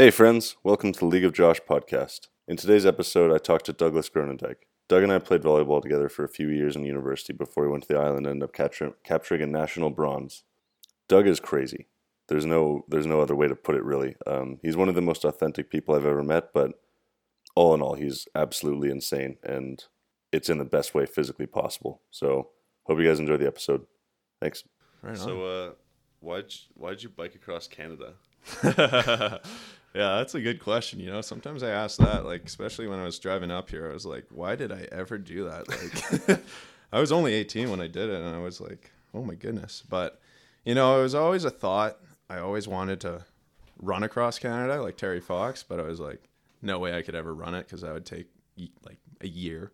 Hey, friends, welcome to the League of Josh podcast. In today's episode, I talked to Douglas Gronendijk. Doug and I played volleyball together for a few years in university before we went to the island and ended up capturing, capturing a national bronze. Doug is crazy. There's no, there's no other way to put it, really. Um, he's one of the most authentic people I've ever met, but all in all, he's absolutely insane, and it's in the best way physically possible. So, hope you guys enjoy the episode. Thanks. Right So, uh, why'd you, why'd you bike across Canada? yeah, that's a good question. You know, sometimes I ask that, like, especially when I was driving up here, I was like, why did I ever do that? Like, I was only 18 when I did it, and I was like, oh my goodness. But, you know, it was always a thought. I always wanted to run across Canada like Terry Fox, but I was like, no way I could ever run it because that would take like a year.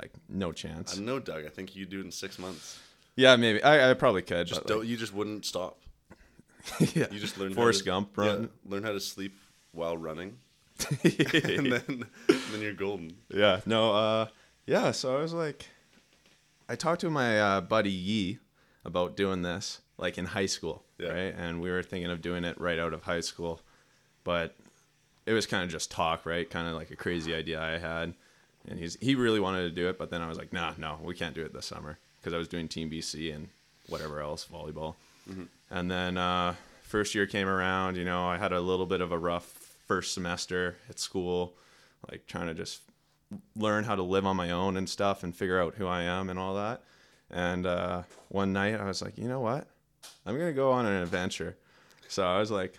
Like, no chance. don't know, Doug. I think you do it in six months. Yeah, maybe. I, I probably could. Just don't. You just wouldn't stop. yeah. You just learn Forrest to, Gump yeah, run. learn how to sleep while running, and then and then you're golden. yeah no uh yeah so i was like i talked to my uh, buddy Yi about doing this like in high school Yeah. right? And we were thinking of doing it right out of high school. But it was kind of just talk right? Kind of like a crazy idea i had. And he's he really wanted to do it but then i was like nah no we can't do it this summer. Because i was doing team bc and whatever else volleyball. And then uh, first year came around you know i had a little bit of a rough first semester at school like trying to just learn how to live on my own and stuff and figure out who I am and all that. And uh, one night I was like, you know what? I'm gonna go on an adventure. So I was like,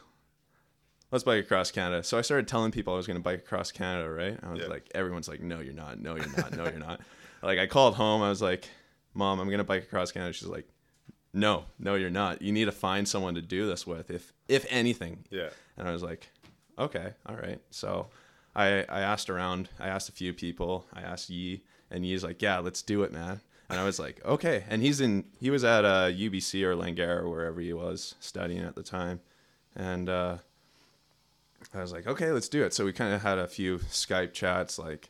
let's bike across Canada. So I started telling people I was gonna bike across Canada, right? I was Yeah. like, everyone's like, no, you're not. No, you're not. No, you're not. like I called home. I was like, mom, I'm gonna bike across Canada. She's like, no, no, you're not. You need to find someone to do this with, if if anything. Yeah. And I was like, okay, all right. So I, I asked around, I asked a few people, I asked Yi, and Yi's like, yeah, let's do it, man. And I was like, okay. And he's in, he was at uh, UBC or Langara or wherever he was studying at the time. And uh, I was like, okay, let's do it. So we kind of had a few Skype chats, like,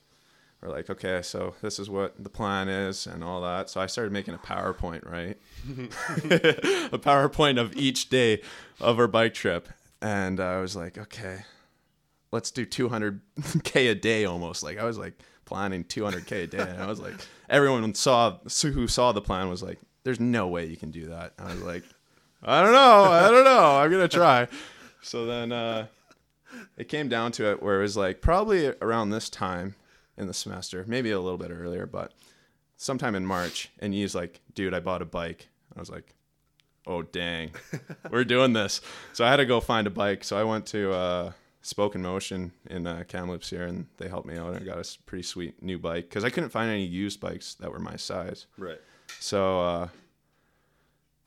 we're like, okay, so this is what the plan is and all that. So I started making a PowerPoint, right? a PowerPoint of each day of our bike trip. And I was like, okay, let's do 200K a day almost. Like, I was like planning 200K a day. And I was like, everyone saw, who saw the plan was like, there's no way you can do that. I was like, I don't know. I don't know. I'm going to try. So then uh, it came down to it where it was like probably around this time in the semester, maybe a little bit earlier, but sometime in March. And he's like, dude, I bought a bike. I was like, oh, dang, we're doing this. So I had to go find a bike. So I went to uh, Spoken Motion in uh, Kamloops here, and they helped me out and I got a pretty sweet new bike because I couldn't find any used bikes that were my size. Right. So uh,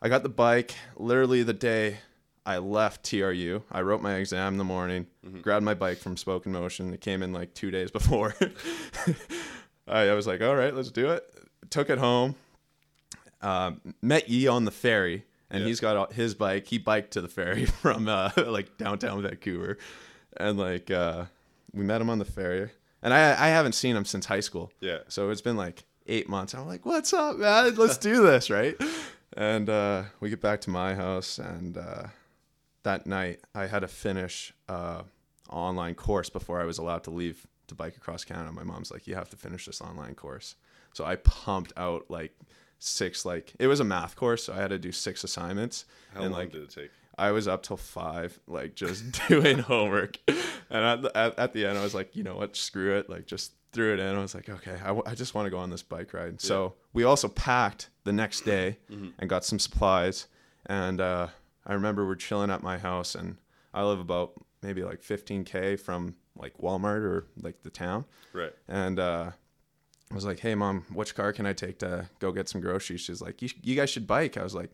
I got the bike literally the day I left TRU. I wrote my exam in the morning, grabbed my bike from Spoken Motion. It came in like two days before. I, I was like, all right, let's do it. Took it home. Uh, met Yi on the ferry, and Yeah. he's got his bike. He biked to the ferry from uh, like downtown Vancouver, and like uh, we met him on the ferry. And I I haven't seen him since high school. Yeah. So it's been like eight months. I'm like, what's up, man? Let's do this, right? And uh, we get back to my house, and uh, that night I had to finish uh, online course before I was allowed to leave to bike across Canada. My mom's like, you have to finish this online course. So I pumped out like six, like it was a math course, so I had to do six assignments. How and long like did it take? I was up till five, like just doing homework. And at the, at, at the end, I was like, you know what, screw it. Like just threw it in. I was like, okay, I, w- I just want to go on this bike ride. So we also packed the next day and got some supplies. And uh, I remember we're chilling at my house, and I live about maybe like 15K from like Walmart or like the town. Right. And uh, I was like, "Hey, mom, which car can I take to go get some groceries?" She's like, "You, you guys should bike." I was like,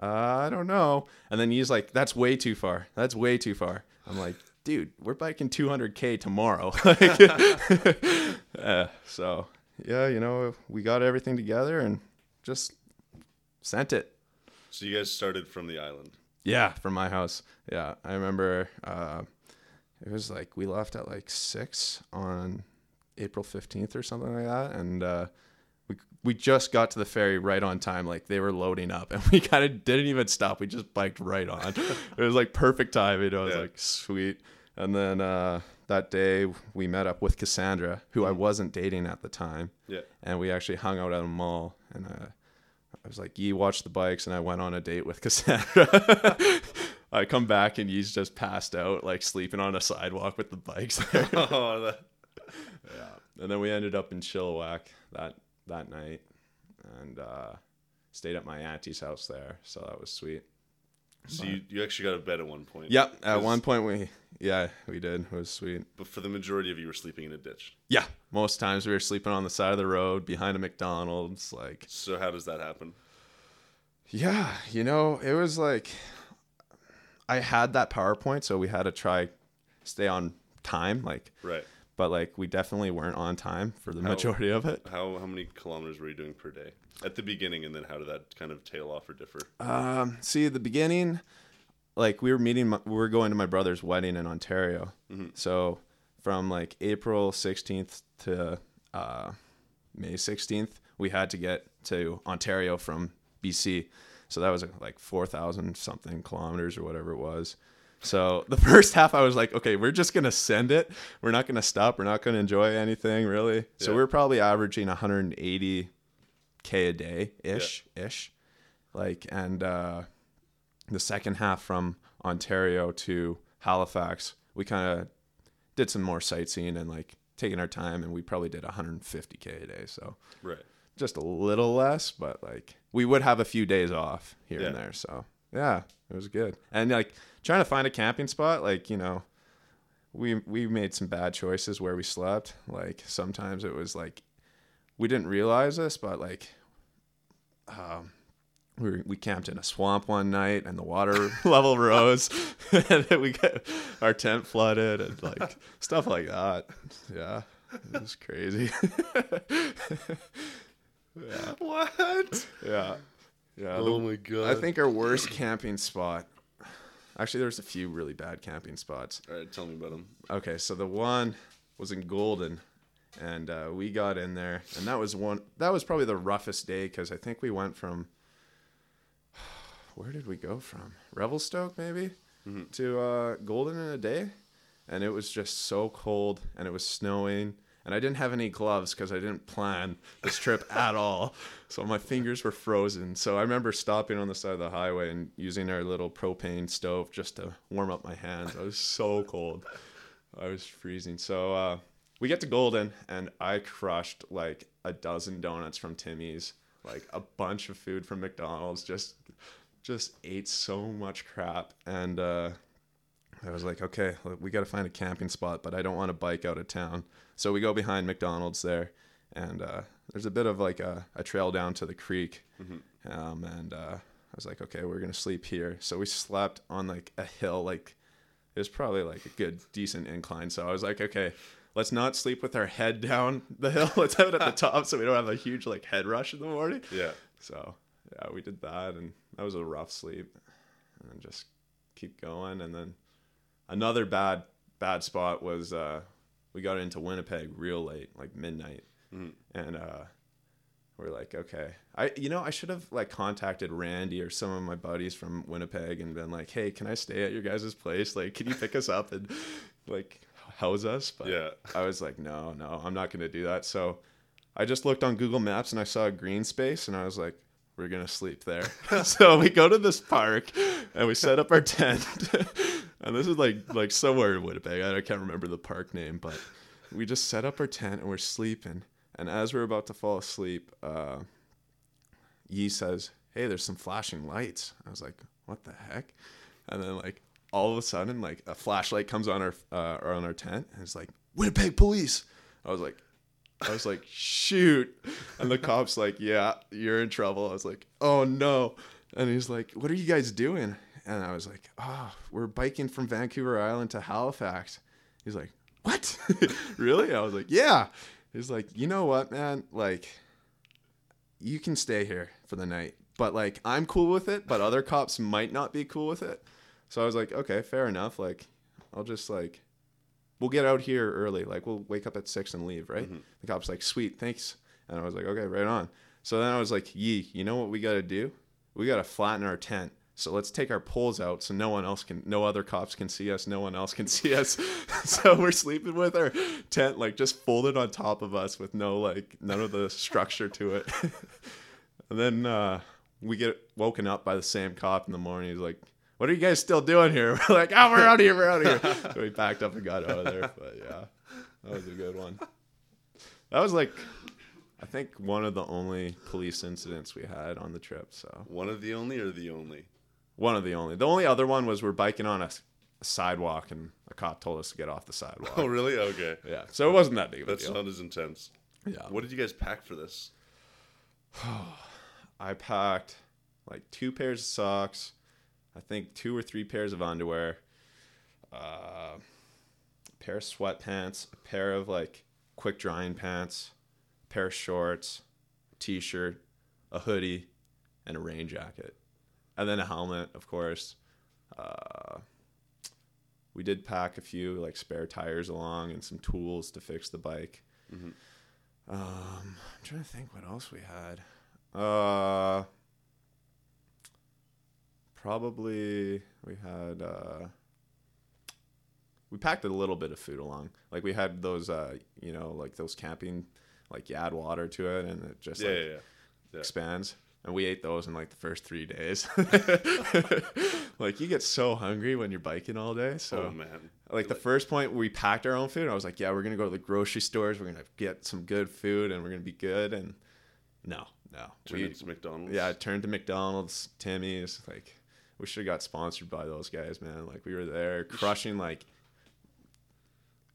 "I don't know." And then he's like, "That's way too far. That's way too far." I'm like, "Dude, we're biking 200k tomorrow." Like, uh, so yeah, you know, we got everything together and just sent it. So you guys started from the island. Yeah, from my house. Yeah, I remember uh, it was like we left at like six on April fifteenth or something like that, and uh, we we just got to the ferry right on time. Like they were loading up, and we kind of didn't even stop. We just biked right on. it was like perfect timing. I was Yeah. like, sweet. And then uh, that day we met up with Cassandra, who I wasn't dating at the time, Yeah. and we actually hung out at a mall. And uh, I was like, "Yi watch the bikes," and I went on a date with Cassandra. I come back and he's just passed out, like sleeping on a sidewalk with the bikes oh, that, and then we ended up in Chilliwack that that night, and uh, stayed at my auntie's house there. So that was sweet. so you, you actually got a bed at one point. Yep. At one point we, yeah, we did. It was sweet. But for the majority of you were sleeping in a ditch. Yeah. Most times we were sleeping on the side of the road behind a McDonald's. Like, So how does that happen? yeah, you know, it was like I had that PowerPoint, so we had to try stay on time. Like, Right. But like we definitely weren't on time for the How- majority of it. How how many kilometers were you doing per day at the beginning, and then how did that kind of tail off or differ? Um, see, at the beginning, like we were meeting, my, we were going to my brother's wedding in Ontario. So from like April 16th to uh, May 16th, we had to get to Ontario from BC. So that was like 4,000 something kilometers or whatever it was. So the first half, I was like, okay, we're just gonna send it. We're not gonna stop. We're not gonna enjoy anything really. So Yeah. we we're probably averaging 180 k a day ish ish, like and uh, the second half from Ontario to Halifax, we kind of did some more sightseeing and like taking our time, and we probably did 150 k a day. So Right. just a little less, but like we would have a few days off here and there. So yeah, it was good. And like trying to find a camping spot, like you know, we we made some bad choices where we slept. Like sometimes it was like we didn't realize this, but like um, we were, we camped in a swamp one night, and the water level rose, and then we got our tent flooded, and like stuff like that. Yeah, it was crazy. yeah, What? yeah, yeah. Oh the- my god. I think our worst camping spot. Actually, there's a few really bad camping spots. All right, tell me about them. Okay, so the one was in Golden, and uh, we got in there, and that was one. That was probably the roughest day because I think we went from. Where did we go from? Revelstoke maybe to uh, Golden in a day, and it was just so cold, and it was snowing, and I didn't have any gloves because I didn't plan this trip at all, so my fingers were frozen. So I remember stopping on the side of the highway and using our little propane stove just to warm up my hands. I was so cold. I was freezing. So uh, we get to Golden, and I crushed like a dozen donuts from Timmy's, like a bunch of food from McDonald's. Just, just ate so much crap, and uh, I was like, okay, we got to find a camping spot, but I don't want to bike out of town. So we go behind McDonald's there, and uh, there's a bit of like a, a trail down to the creek, um, and uh, I was like, okay, we're gonna sleep here. So we slept on like a hill, like it was probably like a good decent incline. So i was like okay let's not sleep with our head down the hill. Let's have it at the top so we don't have a huge like head rush in the morning. Yeah. so yeah we did that and that was a rough sleep. And then just keep going. And then another bad bad spot was uh we got into winnipeg real late like midnight. And uh we're like okay. I you know i should have like contacted randy or some of my buddies from winnipeg and been like hey can i stay at your guys' place? Like can you pick us up and like house us? But Yeah. i was like no no i'm not gonna do that. So i just looked on google maps and i saw a green space and i was like we're gonna sleep there. So we go to this park and we set up our tent and this is like like somewhere in winnipeg i can't remember the park name but we just set up our tent and we're sleeping and as we're about to fall asleep uh Yi says, "Hey, there's some flashing lights." I was like, "What the heck?" And then like all of a sudden, like a flashlight comes on our uh, on our tent, and it's like Winnipeg police. I was like, I was like, "Shoot!" And the cops like, "Yeah, you're in trouble." I was like, "Oh no!" And he's like, "What are you guys doing?" And I was like, "Oh, we're biking from Vancouver Island to Halifax." He's like, "What? really?" I was like, "Yeah." He's like, "You know what, man? Like." you can stay here for the night. But like I'm cool with it, but other cops might not be cool with it. So I was like, okay, fair enough. Like I'll just like we'll get out here early. Like we'll wake up at six and leave, right? Mm-hmm. The cop's like, sweet, thanks. And I was like, okay, right on. So then I was like, Yi, you know what we gotta do? We gotta flatten our tent So let's take our poles out so no one else can, no other cops can see us, no one else can see us. so we're sleeping with our tent like just folded on top of us with no like none of the structure to it. and then uh, we get woken up by the same cop in the morning. He's like, "What are you guys still doing here?" We're like, "Oh, we're out of here, we're out of here." so we packed up and got out of there. But yeah, that was a good one. That was like I think one of the only police incidents we had on the trip. So One of the only or the only? One of the only. The only other one was we're biking on a sidewalk and a cop told us to get off the sidewalk. Oh, really? Okay. Yeah, so it wasn't that big of a That's deal. not as intense. yeah, What did you guys pack for this? I packed like two pairs of socks, I think two or three pairs of underwear, uh, a pair of sweatpants, a pair of like quick drying pants, a pair of shorts, a t-shirt, a hoodie, and a rain jacket, and then a helmet, of course. Uh, we did pack a few like spare tires along and some tools to fix the bike. Mhm. Um, I'm trying to think what else we had. Uh, probably we had uh, we packed a little bit of food along. Like we had those, uh, you know, like those camping, like you add water to it and it just Yeah, like yeah. Yeah. expands. And we ate those in like the first three days. like you get so hungry when you're biking all day. So oh man. like the first point we packed our own food i was like yeah we're gonna go to the grocery stores we're gonna get some good food and we're gonna be good and no no Turn we, into McDonald's. yeah I turned to mcdonald's timmy's like we should have got sponsored by those guys man like we were there crushing like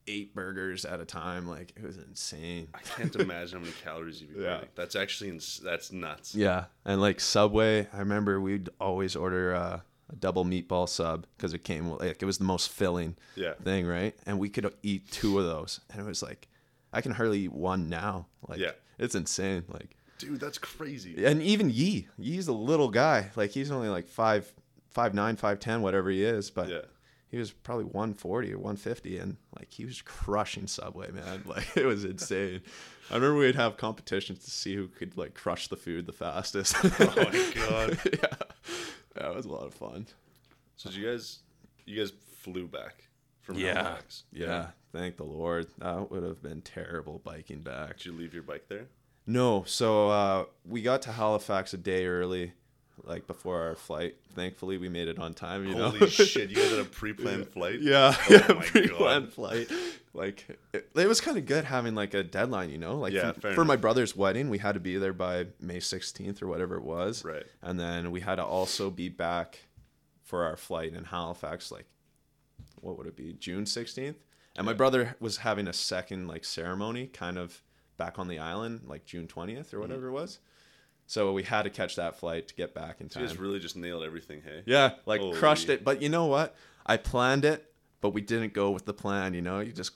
eight burgers at a time like it was insane I can't imagine how many calories you'd be Yeah. burning. That's actually ins- that's nuts. yeah and like subway i remember we'd always order uh, a double meatball sub because it came like it was the most filling Yeah. thing, right? And we could eat two of those, and it was like, I can hardly eat one now. Like, Yeah. it's insane. Like, Dude, that's crazy. and even Yi, Yi's a little guy. Like, he's only like five, five nine, five ten, whatever he is, but Yeah. He was probably one forty or one fifty, and like he was crushing Subway, man. Like, it was insane. I remember we'd have competitions to see who could like crush the food the fastest. Oh my god. yeah, that was a lot of fun. So did you guys you guys flew back from Yeah. Halifax? Yeah, thank the Lord. That would have been terrible biking back. Did you leave your bike there? No, so uh, we got to Halifax a day early, like before our flight. Thankfully, we made it on time. You know. Holy shit, you guys had a pre-planned flight? Yeah, Oh yeah, my pre-planned flight. Like it, it was kind of good having like a deadline, you know. Like Yeah, for, for my brother's wedding, we had to be there by May sixteenth or whatever it was. Right. And then we had to also be back for our flight in Halifax, like what would it be, June sixteenth? And my brother was having a second like ceremony, kind of back on the island, like June twentieth Mm-hmm. or whatever it was. So we had to catch that flight to get back in So you time. guys really just nailed everything, hey? Yeah, like crushed it. But you know what? I planned it, but we didn't go with the plan. You know, you just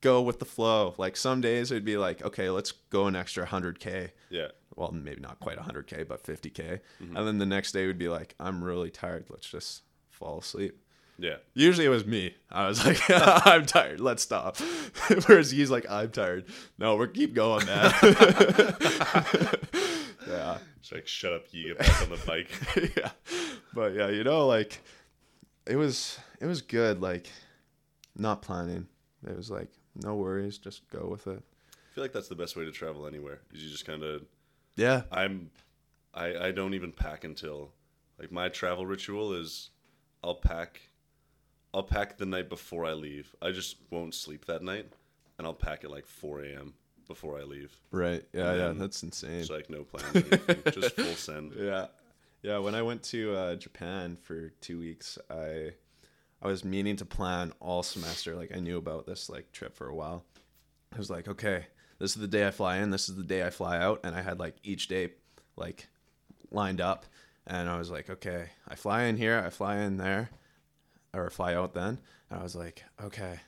go with the flow. Like some days it'd be like, okay, let's go an extra 100k. Yeah. Well, maybe not quite 100k, but 50k. Mm-hmm. And then the next day would be like, I'm really tired. Let's just fall asleep. Yeah. Usually it was me. I was like, I'm tired. Let's stop. Whereas he's like, I'm tired. No, we're keep going, man. yeah. It's like shut up, you get back on the bike. yeah. But yeah, you know, like it was it was good, like not planning. It was like, no worries, just go with it. I feel like that's the best way to travel anywhere. Is you just kind of Yeah. I'm I I don't even pack until like my travel ritual is I'll pack I'll pack the night before I leave. I just won't sleep that night and I'll pack at like 4 a.m. before I leave. Right. Yeah, yeah. That's insane. It's like no plans, anything, just full send. Yeah. Yeah, when I went to uh, Japan for 2 weeks, I I was meaning to plan all semester like I knew about this like trip for a while. I was like, okay, this is the day I fly in, this is the day I fly out, and I had like each day like lined up and I was like, okay, I fly in here, I fly in there or fly out then. And I was like, okay,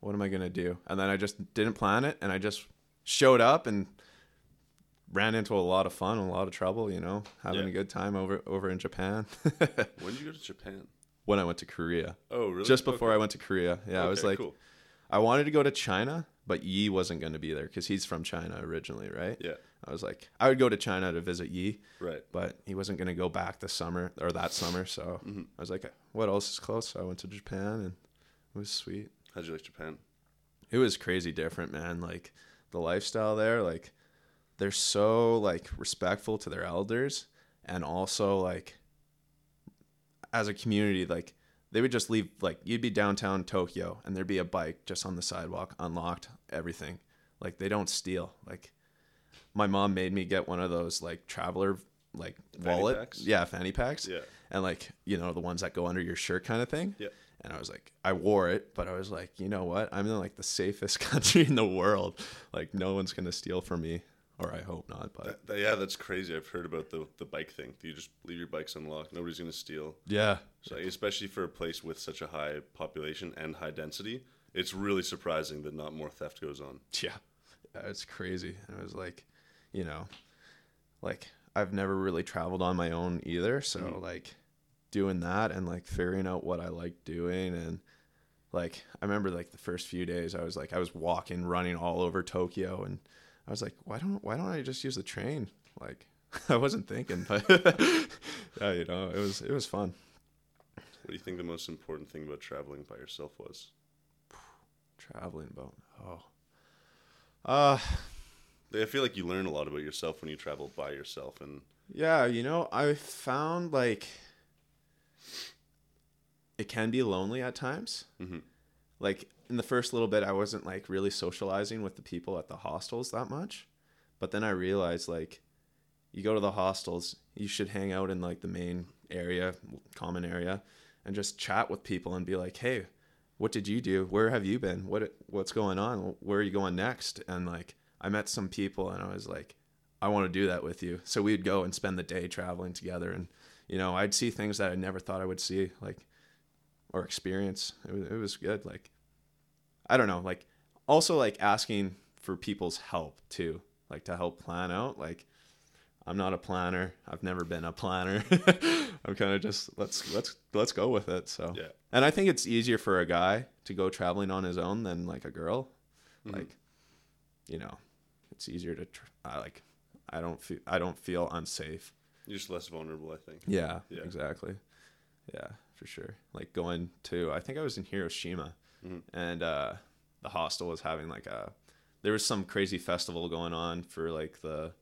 what am I going to do? And then I just didn't plan it and I just showed up and ran into a lot of fun, a lot of trouble, you know, having Yeah. a good time over over in Japan. When did you go to Japan? when I went to Korea. Oh, really? Just before Okay. I went to Korea. Yeah, I was like cool. I wanted to go to China, but Yi wasn't going to be there because he's from China originally, right? Yeah. I was like, I would go to China to visit Yi, Right. but he wasn't going to go back this summer or that summer. So mm-hmm. I was like, what else is close? So I went to Japan and it was sweet. How'd you like Japan? It was crazy different, man. Like the lifestyle there, like they're so like respectful to their elders and also like as a community, like they would just leave like you'd be downtown Tokyo and there'd be a bike just on the sidewalk, unlocked, everything. Like they don't steal. Like my mom made me get one of those like traveler like Fanny wallet. packs? Yeah, fanny packs. Yeah. And like, you know, the ones that go under your shirt kind of thing. Yeah. And I was like, I wore it, but I was like, you know what? I'm in like the safest country in the world. Like, no one's gonna steal from me, or I hope not. But That- yeah, that's crazy. I've heard about the the bike thing. You just leave your bikes unlocked. Nobody's gonna steal. yeah, So especially for a place with such a high population and high density, it's really surprising that not more theft goes on. yeah, yeah it's crazy. And I was like, you know, like I've never really traveled on my own either, so mm-hmm. like doing that and like figuring out what I like doing and like I remember like the first few days I was like I was walking running all over Tokyo and I was like why don't why don't I just use the train like I wasn't thinking but yeah you know it was it was fun What do you think the most important thing about traveling by yourself was? traveling about oh uh I feel like you learn a lot about yourself when you travel by yourself, and Yeah, you know, I found like it can be lonely at times. Mhm. Like in the first little bit, I wasn't like really socializing with the people at the hostels that much, but then I realized like you go to the hostels, you should hang out in like the main area, common area, and just chat with people and be like, hey. What did you do? Where have you been? What what's going on? Where are you going next? And like I met some people and I was like, I want to do that with you. So we'd go and spend the day traveling together, and you know, I'd see things that I never thought I would see, like or experience. It was, it was good. Like I don't know, like also like asking for people's help too, like to help plan out. Like I'm not a planner. I've never been a planner. I'm kind of just let's let's let's go with it. So Yeah. and I think it's easier for a guy to go traveling on his own than like a girl. Mm-hmm. Like, you know, it's easier to tr- I like. I don't feel I don't feel unsafe. you're just less vulnerable. I think. Yeah, Yeah. exactly. Yeah, for sure. Like going to I think I was in Hiroshima, Mhm. and uh, the hostel was having like a there was some crazy festival going on for like the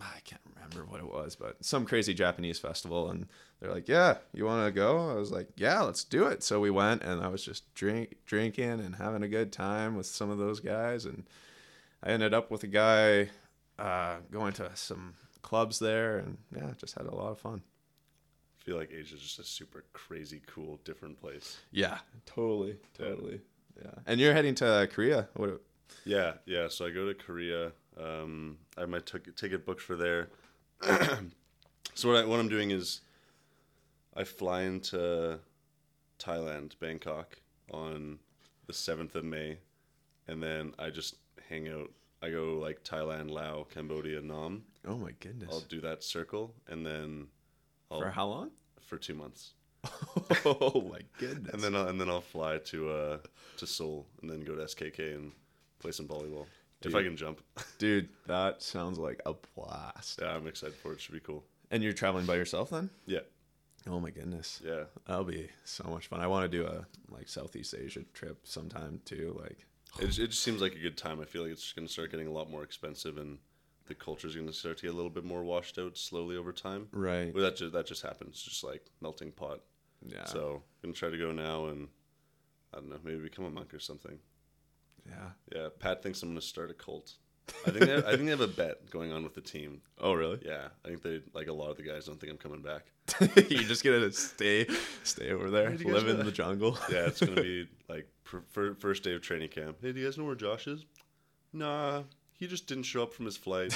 I can't remember what it was, but some crazy Japanese festival, and they're like, "Yeah, you want to go?" I was like, "Yeah, let's do it." So we went, and I was just drink drinking and having a good time with some of those guys, and I ended up with a guy uh, going to some clubs there, and yeah, just had a lot of fun. I feel like Asia's just a super crazy, cool, different place. Yeah, totally, totally. Yeah, and you're heading to Korea. What? Yeah, yeah. So I go to Korea. Um, I have my ticket ticket booked for there. so what I, what I'm doing is, I fly into Thailand, Bangkok, on the seventh of May, and then I just hang out. I go like Thailand, Laos, Cambodia, Nam. Oh my goodness! I'll do that circle, and then I'll, For how long? for two months, oh my goodness! and then I'll, and then I'll fly to uh to Seoul, and then go to SKK and play some volleyball if I can jump. dude, that sounds like a blast. Yeah, I'm excited for it. Should be cool. And you're traveling by yourself then? Yeah, Oh my goodness, yeah. that'll be so much fun. I want to do a like Southeast Asia trip sometime too. Like, It, just- it just seems like a good time. I feel like it's going to start getting a lot more expensive, and the culture is going to start to get a little bit more washed out slowly over time. right? Well, that just that just happens, just like melting pot. Yeah. So I'm gonna try to go now, and I don't know, maybe become a monk or something. yeah. Yeah, Pat thinks I'm gonna start a cult. I think they have, I think they have a bet going on with the team. Oh really? Yeah, I think they like a lot of the guys don't think I'm coming back. you're just gonna stay, stay over there, Where'd you guys live in the jungle. Yeah, it's gonna be like fir- first day of training camp. Hey, do you guys know where Josh is? Nah, he just didn't show up from his flight.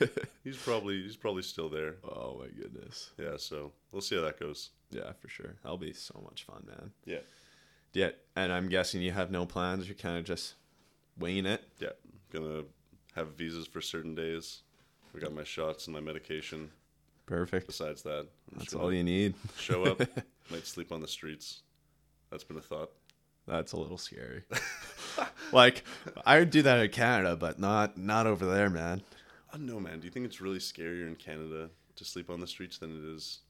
He's probably he's probably still there. oh my goodness. Yeah, so we'll see how that goes. Yeah, for sure. That'll be so much fun, man. Yeah, Yeah, and I'm guessing you have no plans. You're kind of just winging it. yeah. Gonna have visas for certain days. I got my shots and my medication. Perfect. Besides that, I'm That's all you need. show up. might sleep on the streets. That's been a thought. That's a little scary. like I would do that in Canada, but not not over there, man. I don't know, man. Do you think it's really scarier in Canada to sleep on the streets than it is?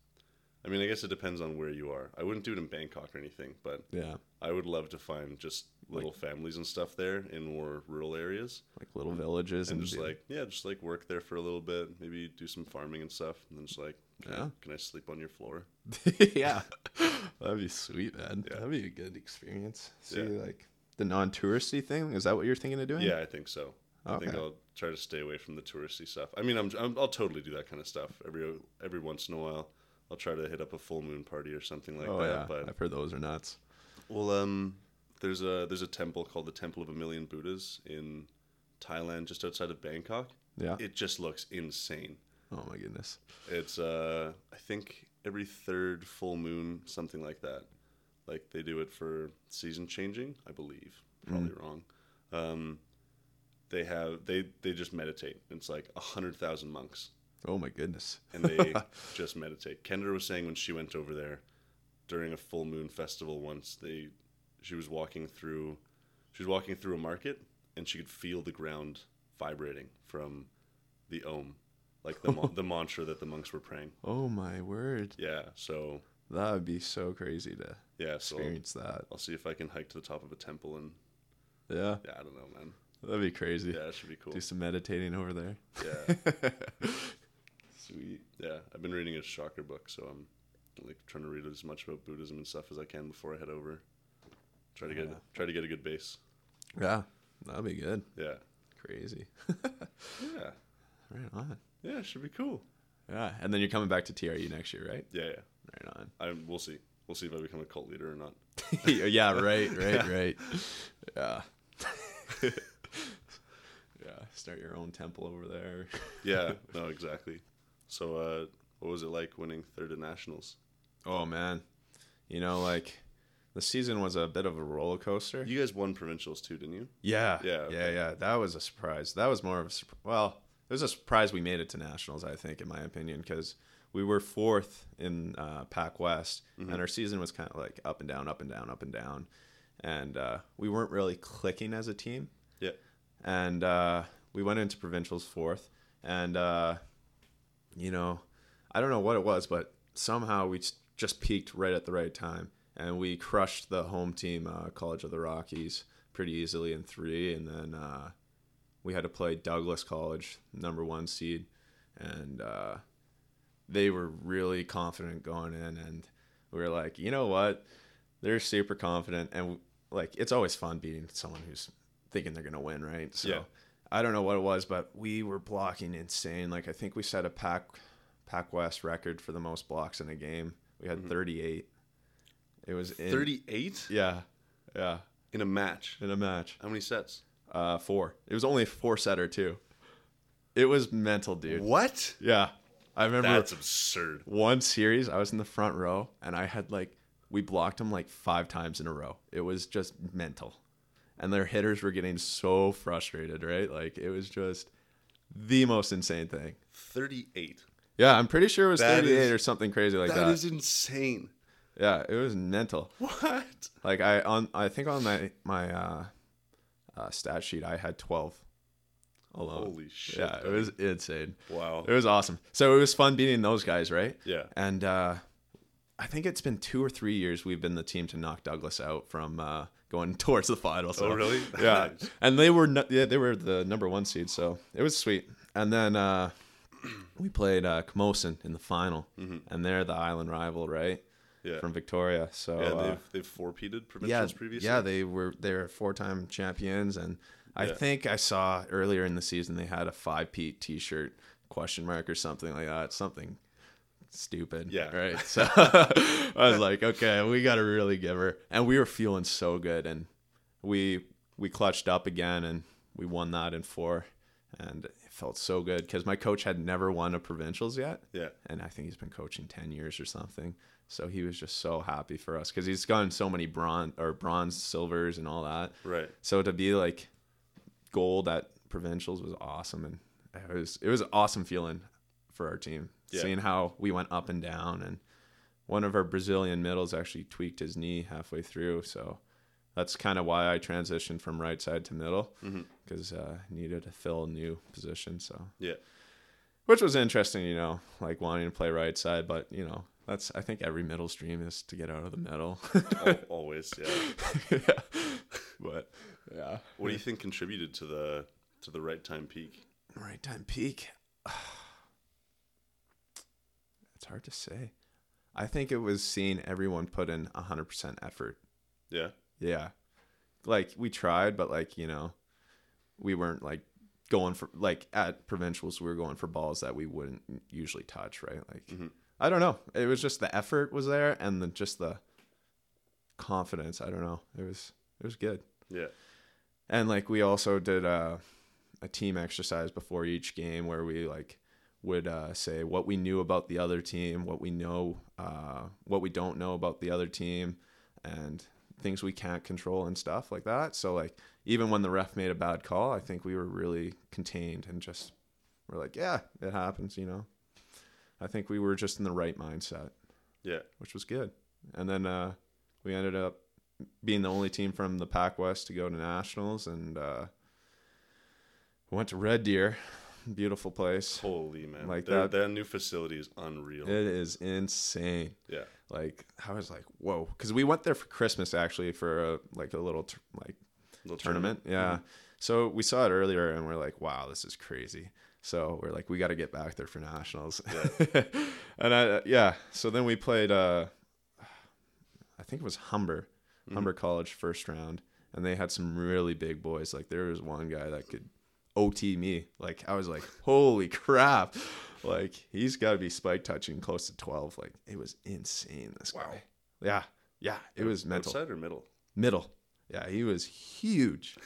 I mean, I guess it depends on where you are. I wouldn't do it in Bangkok or anything, but Yeah, I would love to find just little families and stuff there in more rural areas, like little villages and and, just like yeah, just like work there for a little bit, maybe do some farming and stuff, and then just like can, I, Yeah. can I sleep on your floor? yeah, that'd be sweet, man. Yeah. That'd be a good experience. See, Yeah. like the non-touristy thing. Is that what you're thinking of doing? Yeah, I think so. I think I'll try to stay away from the touristy stuff. I mean, I'm, I'm I'll totally do that kind of stuff every every once in a while. I'll try to hit up a full moon party or something like oh that. yeah, But I've heard those are nuts. well, um, there's a there's a temple called the Temple of a Million Buddhas in Thailand, just outside of Bangkok. Yeah. It just looks insane. oh my goodness. It's uh, I think every third full moon, something like that. Like they do it for season changing, I believe. Probably wrong. Um, they have they they just meditate. It's like a hundred thousand monks, Oh my goodness. and they just meditate. Kendra was saying when she went over there during a full moon festival once, they she was walking through she was walking through a market and she could feel the ground vibrating from the om, like the the mantra that the monks were praying. Oh my word. Yeah, so That would be so crazy to yeah, so I'll, experience that. I'll see if I can hike to the top of a temple and Yeah, yeah, I don't know, man. that'd be crazy. Yeah, it should be cool. Do some meditating over there. Yeah, Sweet. yeah. I've been reading a chakra book, so I'm like trying to read as much about Buddhism and stuff as I can before I head over. Try to get Yeah. try to get a good base. Yeah, that'd be good. Yeah, Crazy. yeah, right on. yeah. It should be cool. Yeah, and then you're coming back to TRU next year, right? Yeah, yeah. Right on. I we'll see. We'll see if I become a cult leader or not. yeah, right, right, right. Yeah. yeah. Start your own temple over there. Yeah, no, exactly. So, uh, what was it like winning third at nationals? Oh man, you know, like the season was a bit of a roller coaster. You guys won provincials too, didn't you? Yeah, Yeah, yeah, okay. yeah. That was a surprise. That was more of a surprise. Well, it was a surprise we made it to nationals. I think, in my opinion, because we were fourth in uh, Pac West, Mm-hmm. and our season was kind of like up and down, up and down, up and down, and uh, we weren't really clicking as a team. Yeah. and uh, we went into provincials fourth, and uh, you know, I don't know what it was, but somehow we just- peaked right at the right time, and we crushed the home team, uh, College of the Rockies, pretty easily in three, and then uh, we had to play Douglas College, number one seed, and uh, they were really confident going in, and we were like, you know what, they're super confident, and like it's always fun beating someone who's thinking they're gonna win, right? So. Yeah. I don't know what it was, but we were blocking insane. Like I think we set a pack Pac West record for the most blocks in a game. We had 38. It was Thirty-eight Yeah, yeah, in a match. in a match. How many sets? Uh, four. It was only a four setter too. It was mental, dude. What? Yeah, I remember That's absurd. one series. I was in the front row, and I had like we blocked them like five times in a row. It was just mental, and their hitters were getting so frustrated. Right, like it was just the most insane thing. Thirty-eight. Yeah, I'm pretty sure it was That 38 is- or something crazy like that. that is insane. yeah, it was mental. What? Like I on I think on my my uh, uh, stat sheet I had 12 alone. Holy shit. yeah, it was insane. Wow. It was awesome. So it was fun beating those guys, right? Yeah. And uh, I think it's been two or three years we've been the team to knock Douglas out from uh, going towards the finals. Oh, So, really? Yeah. And they were nu- yeah they were the number one seed, so it was sweet. And then uh, we played uh, Camosun in the final, and they're the island rival, right? Mm-hmm. Yeah. From Victoria. So yeah, uh, they've they've four-peated yeah, provincials previously. yeah, they were they were four time champions, and I Yeah. think I saw earlier in the season they had a five-peat T-shirt question mark or something like that, something stupid. Yeah. right. So I was like, okay, we got to really give her, and we were feeling so good, and we we clutched up again, and we won that in four, and it felt so good because my coach had never won a provincials yet Yeah. and I think he's been coaching 10 years or something. So he was just so happy for us because he's gotten so many bronze or bronze, silvers, and all that. Right. So to be like gold at provincials was awesome, and it was it was an awesome feeling for our team Yeah. seeing how we went up and down. And one of our Brazilian middles actually tweaked his knee halfway through, so that's kind of why I transitioned from right side to middle Mm-hmm. because uh, needed to fill a new position. So Yeah. which was interesting, you know, like wanting to play right side, but you know, that's I think every middle's dream is to get out of the middle. Al- Always, yeah. yeah. But yeah, What do you think contributed to the to the right time peak? right time peak? It's hard to say. I think it was seeing everyone put in hundred percent effort. Yeah. Yeah, like we tried, but like you know, we weren't like going for like at provincials we were going for balls that we wouldn't usually touch, right? Like Mhm. I don't know. It was just the effort was there and then just the confidence. I don't know. It was it was good. Yeah. And like we also did a a team exercise before each game where we like would uh, say what we knew about the other team, what we know, uh, what we don't know about the other team, and things we can't control and stuff like that. So like even when the ref made a bad call, I think we were really contained and just we're like, yeah, it happens, you know. I think we were just in the right mindset Yeah. which was good. And then uh, we ended up being the only team from the Pac West to go to nationals, and uh, went to Red Deer, beautiful place. Holy man. Like Their- that- that new facility is unreal. It is insane. yeah. Like I was like, whoa, because we went there for Christmas actually for a, like a little t- like Little tournament. Yeah. So we saw it earlier and we're like, wow, this is crazy. So we're like, we got to get back there for nationals. and I, yeah. So then we played, uh, I think it was Humber, Humber mm-hmm. College first round. And they had some really big boys. Like there was one guy that could OT me. Like I was like, holy crap. Like he's got to be spike touching close to 12. Like it was insane. This Wow. guy. Yeah. Yeah. It was mental Outside or middle? middle. Yeah, he was huge.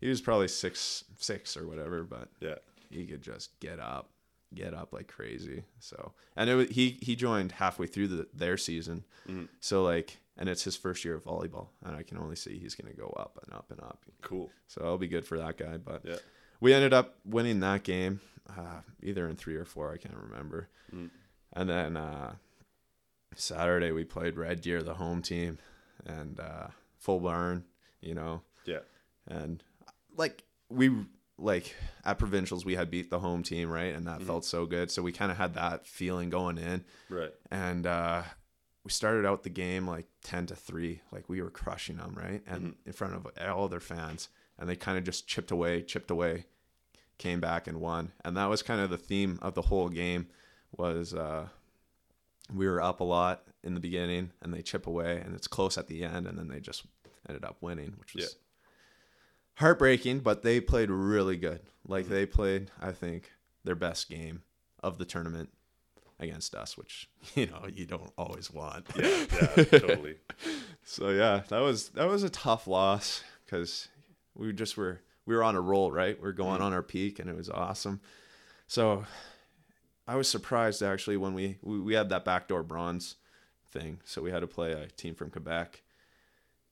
He was probably six six or whatever, but Yeah. he could just get up, get up like crazy. So and it was, he he joined halfway through the, their season, Mhm. so like and it's his first year of volleyball, and I can only see he's gonna go up and up and up. Cool. So it'll be good for that guy. But Yeah. we ended up winning that game, uh, either in three or four, I can't remember. Mm. And then uh, Saturday we played Red Deer, the home team, and uh, full barn, you know, Yeah. and like we like at provincials we had beat the home team right? And that Mhm. felt so good. So we kind of had that feeling going in. Right. and uh we started out the game like 10 to 3 like we were crushing them right? And in front of all their fans. And they kind of just chipped away chipped away came back and won. And that was kind of the theme of the whole game was uh we were up a lot in the beginning and they chip away and it's close at the end and then they just ended up winning which was Yeah. Heartbreaking but they played really good like they played i think their best game of the tournament against us which you know you don't always want Yeah. Yeah. totally. so yeah that was that was a tough loss because we just were we were on a roll right we are going Mhm. on our peak and it was awesome so i was surprised actually when we we, we had that backdoor bronze thing so we had to play a team from quebec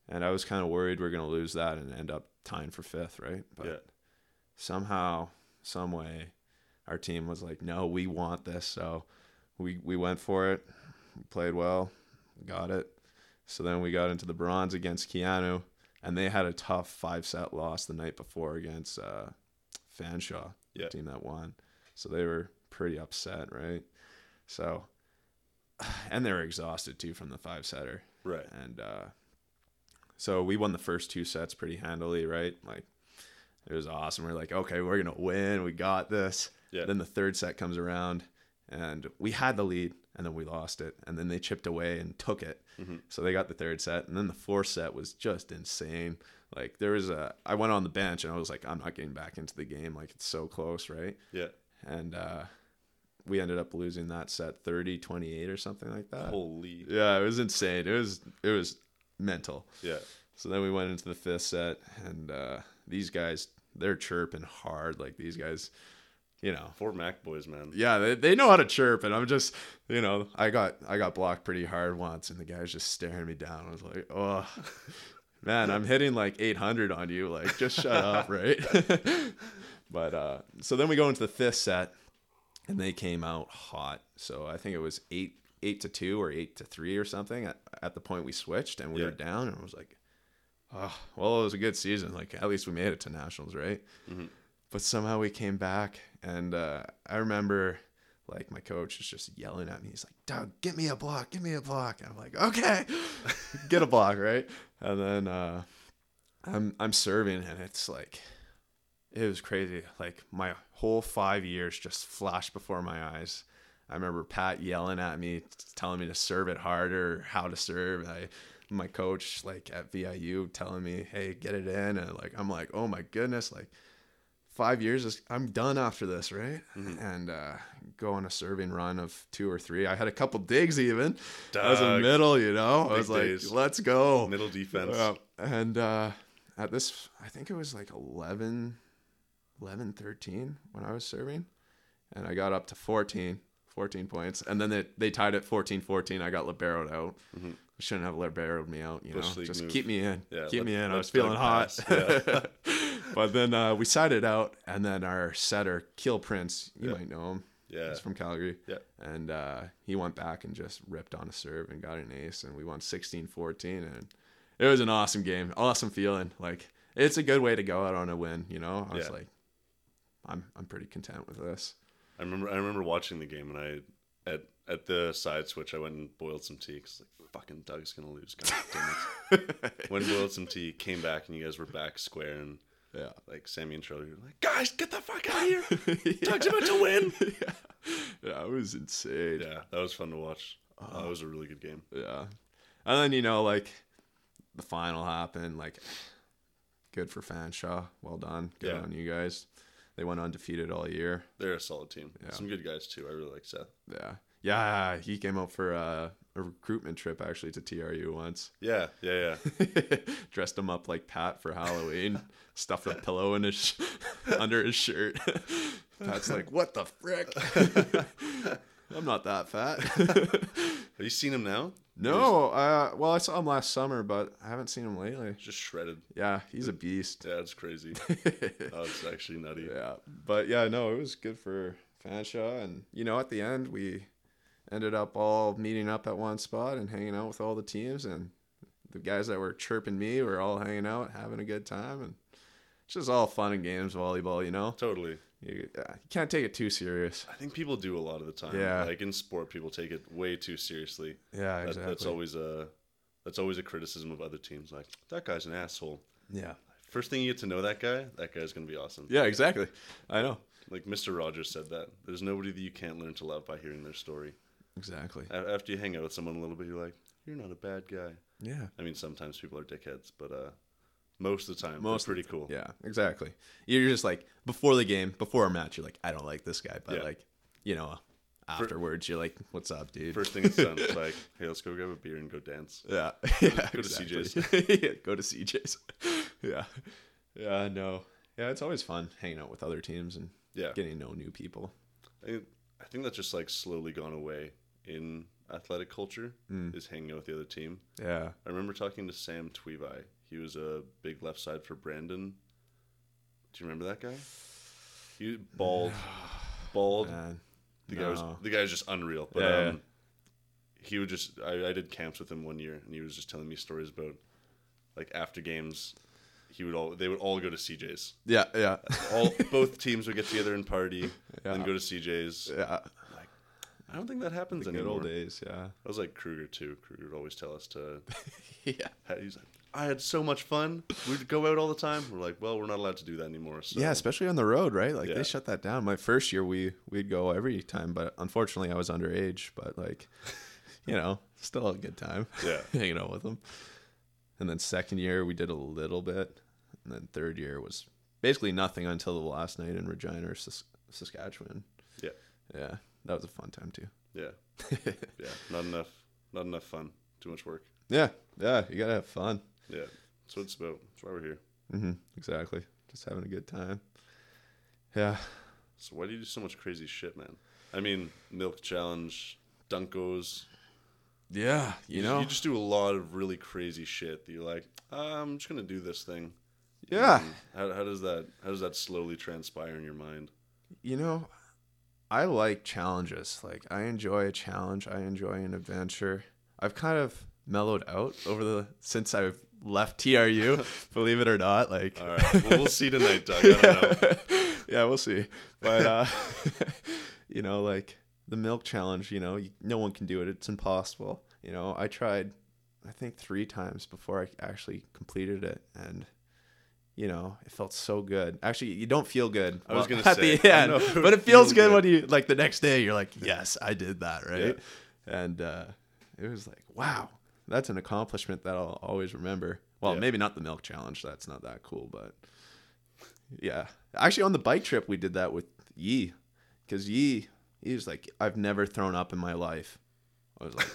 and i was kind of worried we are going to lose that and end up tying for fifth right but Yeah. somehow some way our team was like no we want this so we we went for it we played well got it so then we got into the bronze against Keyano, and they had a tough five set loss the night before against uh, Fanshawe, Yeah. the team that won. So they were pretty upset, right? So, and they were exhausted too from the five setter. Right. And uh, so we won the first two sets pretty handily, right? Like it was awesome. We are like, okay, we're gonna win. We got this. Yeah. Then the third set comes around, and we had the lead, and then we lost it, and then they chipped away and took it. Mhm. So they got the third set, and then the fourth set was just insane. Like there was a, I went on the bench and I was like, I'm not getting back into the game. Like it's so close, right? Yeah. And uh, we ended up losing that set 30, 28 or something like that. Holy. Yeah, it was insane. It was it was mental. Yeah. So then we went into the fifth set, and uh, these guys they're chirping hard. Like these guys, you know, Fort Mac boys, man. yeah, they, they know how to chirp, and I'm just, you know, I got I got blocked pretty hard once, and the guy was just staring me down. I was like, oh, man, I'm hitting like 800 on you. Like, just shut up, right? but uh, so then we go into the fifth set, and they came out hot. So I think it was eight eight to two or eight to three or something at, at the point we switched, and we Yeah. were down, and I was like, oh, well, it was a good season. Like at least we made it to nationals, right? Mhm. But somehow we came back, and uh, I remember like my coach is just yelling at me. He's like, "Doug, get me a block, get me a block." And I'm like, "Okay, get a block, right?" And then uh, I'm I'm serving, and it's like it was crazy. Like my whole five years just flashed before my eyes. I remember Pat yelling at me, telling me to serve it harder, how to serve. I, my coach, like at VIU, telling me, "Hey, get it in," and like I'm like, "Oh my goodness!" Like five years is I'm done after this, right? And uh, go on a serving run of two or three. I had a couple digs even. I was a Doug. middle, you know. I was like, days. "Let's go." Middle defense. Yeah. And uh, at this, I think it was like 11, 11, 13 when I was serving. And I got up to 14, 14 points. And then they, they tied it 14 14. I got liberoed out. Mhm. Shouldn't have liberoed me out, you Bush know. Just move. keep me in. Yeah, keep let- me in. I was feeling hot. Yeah. but then uh, we sided out. And then our setter, Kill Prince, you Yeah. might know him. Yeah. He's from Calgary. Yeah. And uh, he went back and just ripped on a serve and got an ace, and we won 16 14. And it was an awesome game. Awesome feeling. Like, it's a good way to go out on a win, you know? I was like, I'm, I'm pretpretty content with this. I remember I remember watching the game and I at at the side switch I went and boiled some tea because like fucking Doug's gonna lose. God damn it. Went and boiled some tea, came back and you guys were back square and Yeah. like Sammy and Charlie were like, guys, get the fuck out of here. Doug's about to win. yeah. yeah, it was insane. Yeah, that was fun to watch. Uh, it was a really good game. Yeah. And then, you know, like the final happened. Like, good for Fanshawe. Well done. Good Yeah. on you guys. They went undefeated all year. They're a solid team. Yeah. Some good guys too. I really like Seth. Yeah. Yeah. He came out for uh, a recruitment trip actually to TRU once. Yeah, yeah, yeah. Dressed him up like Pat for Halloween. stuffed a pillow in his sh- under his shirt. Pat's like, "What the frick? I'm not that fat." Have you seen him now? No, uh, well, I saw him last summer, but I haven't seen him lately. Just shredded. Yeah, he's a beast. Yeah, it's crazy. oh, it's actually nutty. yeah, but yeah, no, it was good for Fanshawe, and you know, at the end, we ended up all meeting up at one spot and hanging out with all the teams, and the guys that were chirping me were all hanging out, having a good time, and it's just all fun and games, volleyball. You know, Totally. You, uh, you can't take it too serious. I think people do a lot of the time. Yeah. Like in sport, people take it way too seriously. Yeah, That, exactly. That's always a that's always a criticism of other teams. Like that guy's an asshole. yeah, First thing you get to know that guy, that guy's gonna be awesome. yeah, exactly. I know Like Mr. Rogers said that. There's nobody that you can't learn to love by hearing their story. exactly. A- After you hang out with someone a little bit, you're like, you're not a bad guy. Yeah. I mean, sometimes people are dickheads, but uh, most of the time, Most pretty cool. Yeah, exactly. You're just like before the game, before a match, you're like, I don't like this guy, but Yeah. like, you know, afterwards, you're like, what's up, dude? First thing it's done, it's like, hey, let's go grab a beer and go dance. yeah, yeah, Go to exactly. yeah, go to CJ's. yeah, yeah, no, yeah, it's always fun hanging out with other teams and Yeah. getting to know new people. I, I think that's just like slowly gone away in athletic culture Mm. is hanging out with the other team. Yeah, I remember talking to Sam Tweeby. He was a big left side for Brandon. Do you remember that guy? He bald, bald. man. The guy was the guy was just unreal. But Yeah, yeah. um, he would just I, I did camps with him one year, and he was just telling me stories about like after games, he would all they would all go to CJ's. Yeah, yeah, All both teams would get together and party, Yeah. and go to CJ's. yeah. I don't think that happens Good anymore. old days. Yeah, I was like Kruger too. Kruger would always tell us to. yeah. He's like, I had so much fun. We'd go out all the time. We're like, well, we're not allowed to do that anymore. So. Yeah, especially on the road, right? Like Yeah. they shut that down. My first year, we we'd go every time, but unfortunately, I was underage. But like, you know, still a good time. Yeah. hanging out with them. And then second year, we did a little bit, and then third year was basically nothing until the last night in Regina, Sas- Saskatchewan. Yeah. Yeah, that was a fun time too. Yeah. Yeah. Not enough. Not enough fun. Too much work. yeah, yeah, you gotta have fun. Yeah. That's what it's about. That's why we're here. Mm-hmm. exactly. Just having a good time. Yeah. So why do you do so much crazy shit, man? I mean, milk challenge, dunkos. Yeah, you know. you just do a lot of really crazy shit. That you're like, "Ah, I'm just gonna do this thing. yeah. How, how does that how does that slowly transpire in your mind? You know, I like challenges. Like I enjoy a challenge. I enjoy an adventure. I've kind of mellowed out over the since I've left TRU. believe it or not, like. All right, well, we'll see tonight, Doug. I don't know. yeah, we'll see. But uh, you know, like the milk challenge, you know, you, no one can do it. It's impossible. You know, I tried, I think three times before I actually completed it, and you know, it felt so good. Actually, you don't feel good. I was well, gonna at say, the end, but it feels feels good, when you like the next day. You're like, yes, I did that, right? And uh, it was like, wow, that's an accomplishment that I'll always remember. Well, Yeah. maybe not the milk challenge. That's not that cool, but yeah. Actually, on the bike trip, we did that with Yi, because Yi, he was like, I've never thrown up in my life. I was like,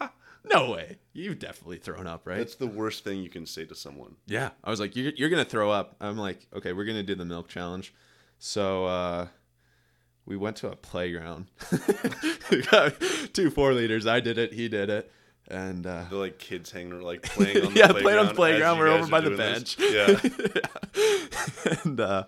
no way. You've definitely thrown up, right? That's the worst thing you can say to someone. Yeah. I was like, you're, you're going to throw up. I'm like, okay, we're going to do the milk challenge. So uh, we went to a playground. we got two four liters. I did it. He did it. And uh, They're like kids hanging, like playing on the yeah, playground. playing on the playground. We're over by the doing this. bench. Yeah. and uh,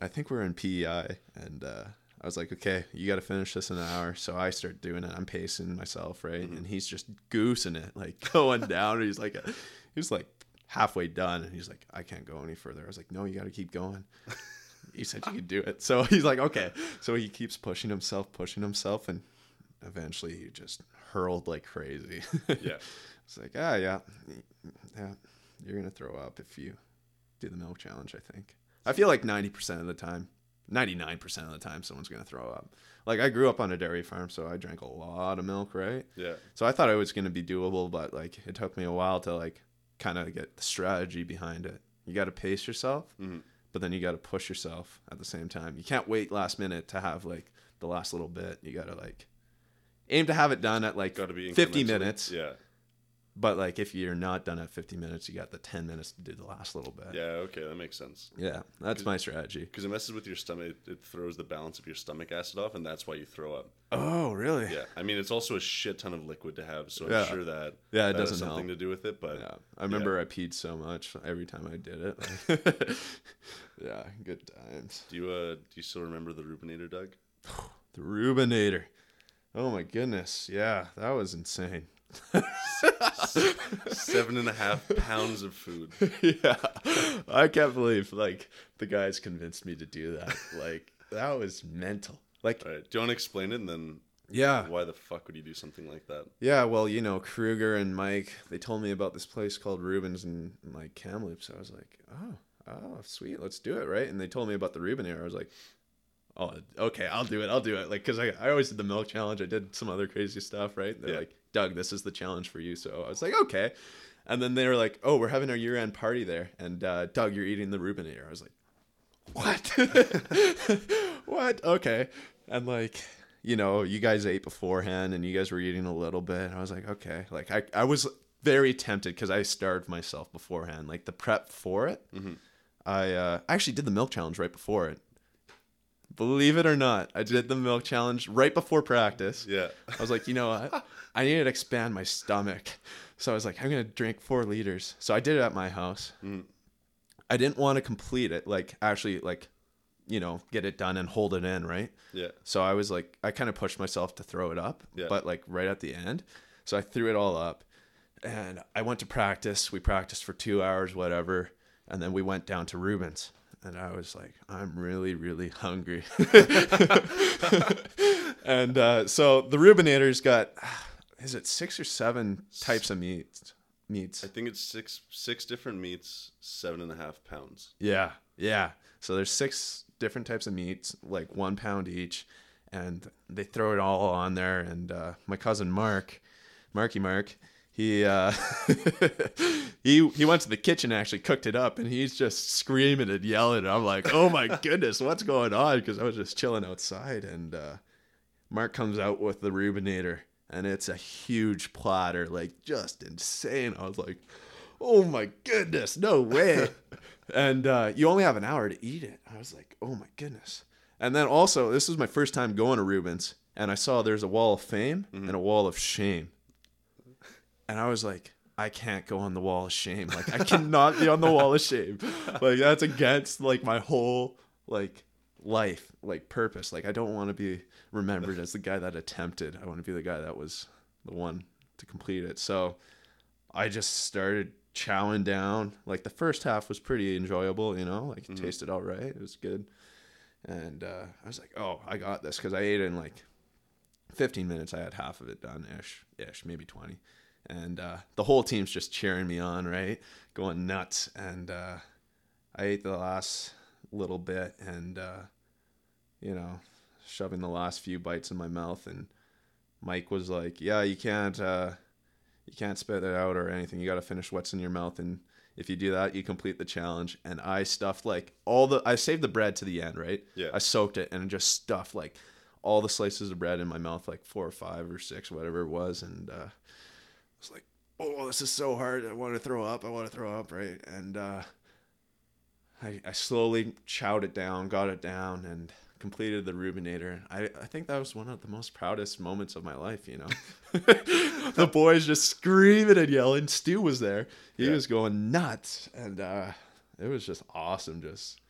I think we're in PEI. And uh, I was like, okay, you got to finish this in an hour. So I start doing it. I'm pacing myself, right? Mm-hmm. And he's just goosing it, like going down. and he's like, he was like halfway done. And he's like, I can't go any further. I was like, no, you got to keep going. He said you could do it. So he's like, okay. So he keeps pushing himself, pushing himself. And eventually he just hurled like crazy. Yeah. It's like, ah, yeah, yeah, you're gonna throw up if you do the milk challenge. I think. I feel like ninety percent of the time, ninety nine percent of the time, someone's gonna throw up. Like I grew up on a dairy farm, so I drank a lot of milk, right? Yeah. So I thought it was gonna be doable, but like it took me a while to like kind of get the strategy behind it. You got to pace yourself, Mhm. but then you got to push yourself at the same time. You can't wait last minute to have like the last little bit. You got to like aim to have it done at like Got to be 50 minutes. Yeah. But like if you're not done at 50 minutes, you got the 10 minutes to do the last little bit. Yeah. Okay, that makes sense. Yeah, that's my strategy. Because it messes with your stomach. It, throws the balance of your stomach acid off, and that's why you throw up. Oh, really? Yeah. I mean, it's also a shit ton of liquid to have, so I'm sure that Yeah, it that has doesn't something help. to do with it. But Yeah. I remember I peed so much every time I did it. yeah, good times. do you uh do you still remember the Rubinator, Doug? The Rubinator. Oh my goodness. Yeah, that was insane. Seven and a half pounds of food. yeah. I can't believe like the guys convinced me to do that. Like that was mental. Like right. Do you want to explain it, and then yeah. why the fuck would you do something like that? Yeah, well, you know, Kruger and Mike, they told me about this place called Rubens and like Kamloops. I was like, oh, oh, sweet, let's do it, right? And they told me about the Rubinator. I was like, oh, okay, I'll do it, I'll do it. Like, cause I, I always did the milk challenge. I did some other crazy stuff, right? They're Yeah. like, Doug, this is the challenge for you. So I was like, okay. And then they were like, oh, we're having our year end party there, and uh, Doug, you're eating the Reubenator. I was like, what? what? Okay. And like, you know, you guys ate beforehand and you guys were eating a little bit. I was like, okay. Like, I, I was very tempted because I starved myself beforehand. Like, the prep for it, I uh, I actually did the milk challenge right before it. Believe it or not, I did the milk challenge right before practice. Yeah. I was like, you know what? I need to expand my stomach. So I was like, I'm gonna drink four liters. So I did it at my house. Mm. I didn't want to complete it, like actually, like, you know, get it done and hold it in, right? Yeah. So I was like, I kind of pushed myself to throw it up, Yeah. but like right at the end. So I threw it all up, and I went to practice. We practiced for two hours, whatever, and then we went down to Rubens. And I was like, I'm really, really hungry. and uh, so the Rubinator's got, is it six or seven types of meats? Meats. I think it's six six different meats, seven and a half pounds. Yeah, yeah. So there's six different types of meats, like one pound each, and they throw it all on there. And uh, my cousin Mark, Marky Mark, he uh, he he went to the kitchen and actually cooked it up, and he's just screaming and yelling. And I'm like, oh my goodness, what's going on? Because I was just chilling outside, and uh, Mark comes out with the Rubinator, and it's a huge platter, like just insane. I was like, oh my goodness, no way. and uh, you only have an hour to eat it. I was like, oh my goodness. And then also, this was my first time going to Rubens, and I saw there's a wall of fame and a wall of shame. And I was like, I can't go on the wall of shame. Like, I cannot be on the wall of shame. Like, that's against like my whole like life, like purpose. Like, I don't want to be remembered as the guy that attempted. I want to be the guy that was the one to complete it. So I just started chowing down. Like the first half was pretty enjoyable, you know, like it Mhm. tasted all right. It was good. And uh, I was like, oh, I got this because I ate in like 15 minutes. I had half of it done ish, ish, maybe 20. And uh, the whole team's just cheering me on, right? Going nuts. And uh, I ate the last little bit and, uh, you know, shoving the last few bites in my mouth. And Mike was like, yeah, you can't. Uh, you can't spit it out or anything. You got to finish what's in your mouth, and if you do that, you complete the challenge. And I stuffed like all the. I saved the bread to the end, right? Yeah. I soaked it and just stuffed like all the slices of bread in my mouth, like four or five or six, whatever it was, and uh, was like, "Oh, this is so hard. I want to throw up. I want to throw up." Right, and uh, I I slowly chowed it down, got it down, and completed the Rubinator. I, I think that was one of the most proudest moments of my life, you know. the boys just screaming and yelling. Stu was there. He Yeah. was going nuts. And uh, it was just awesome just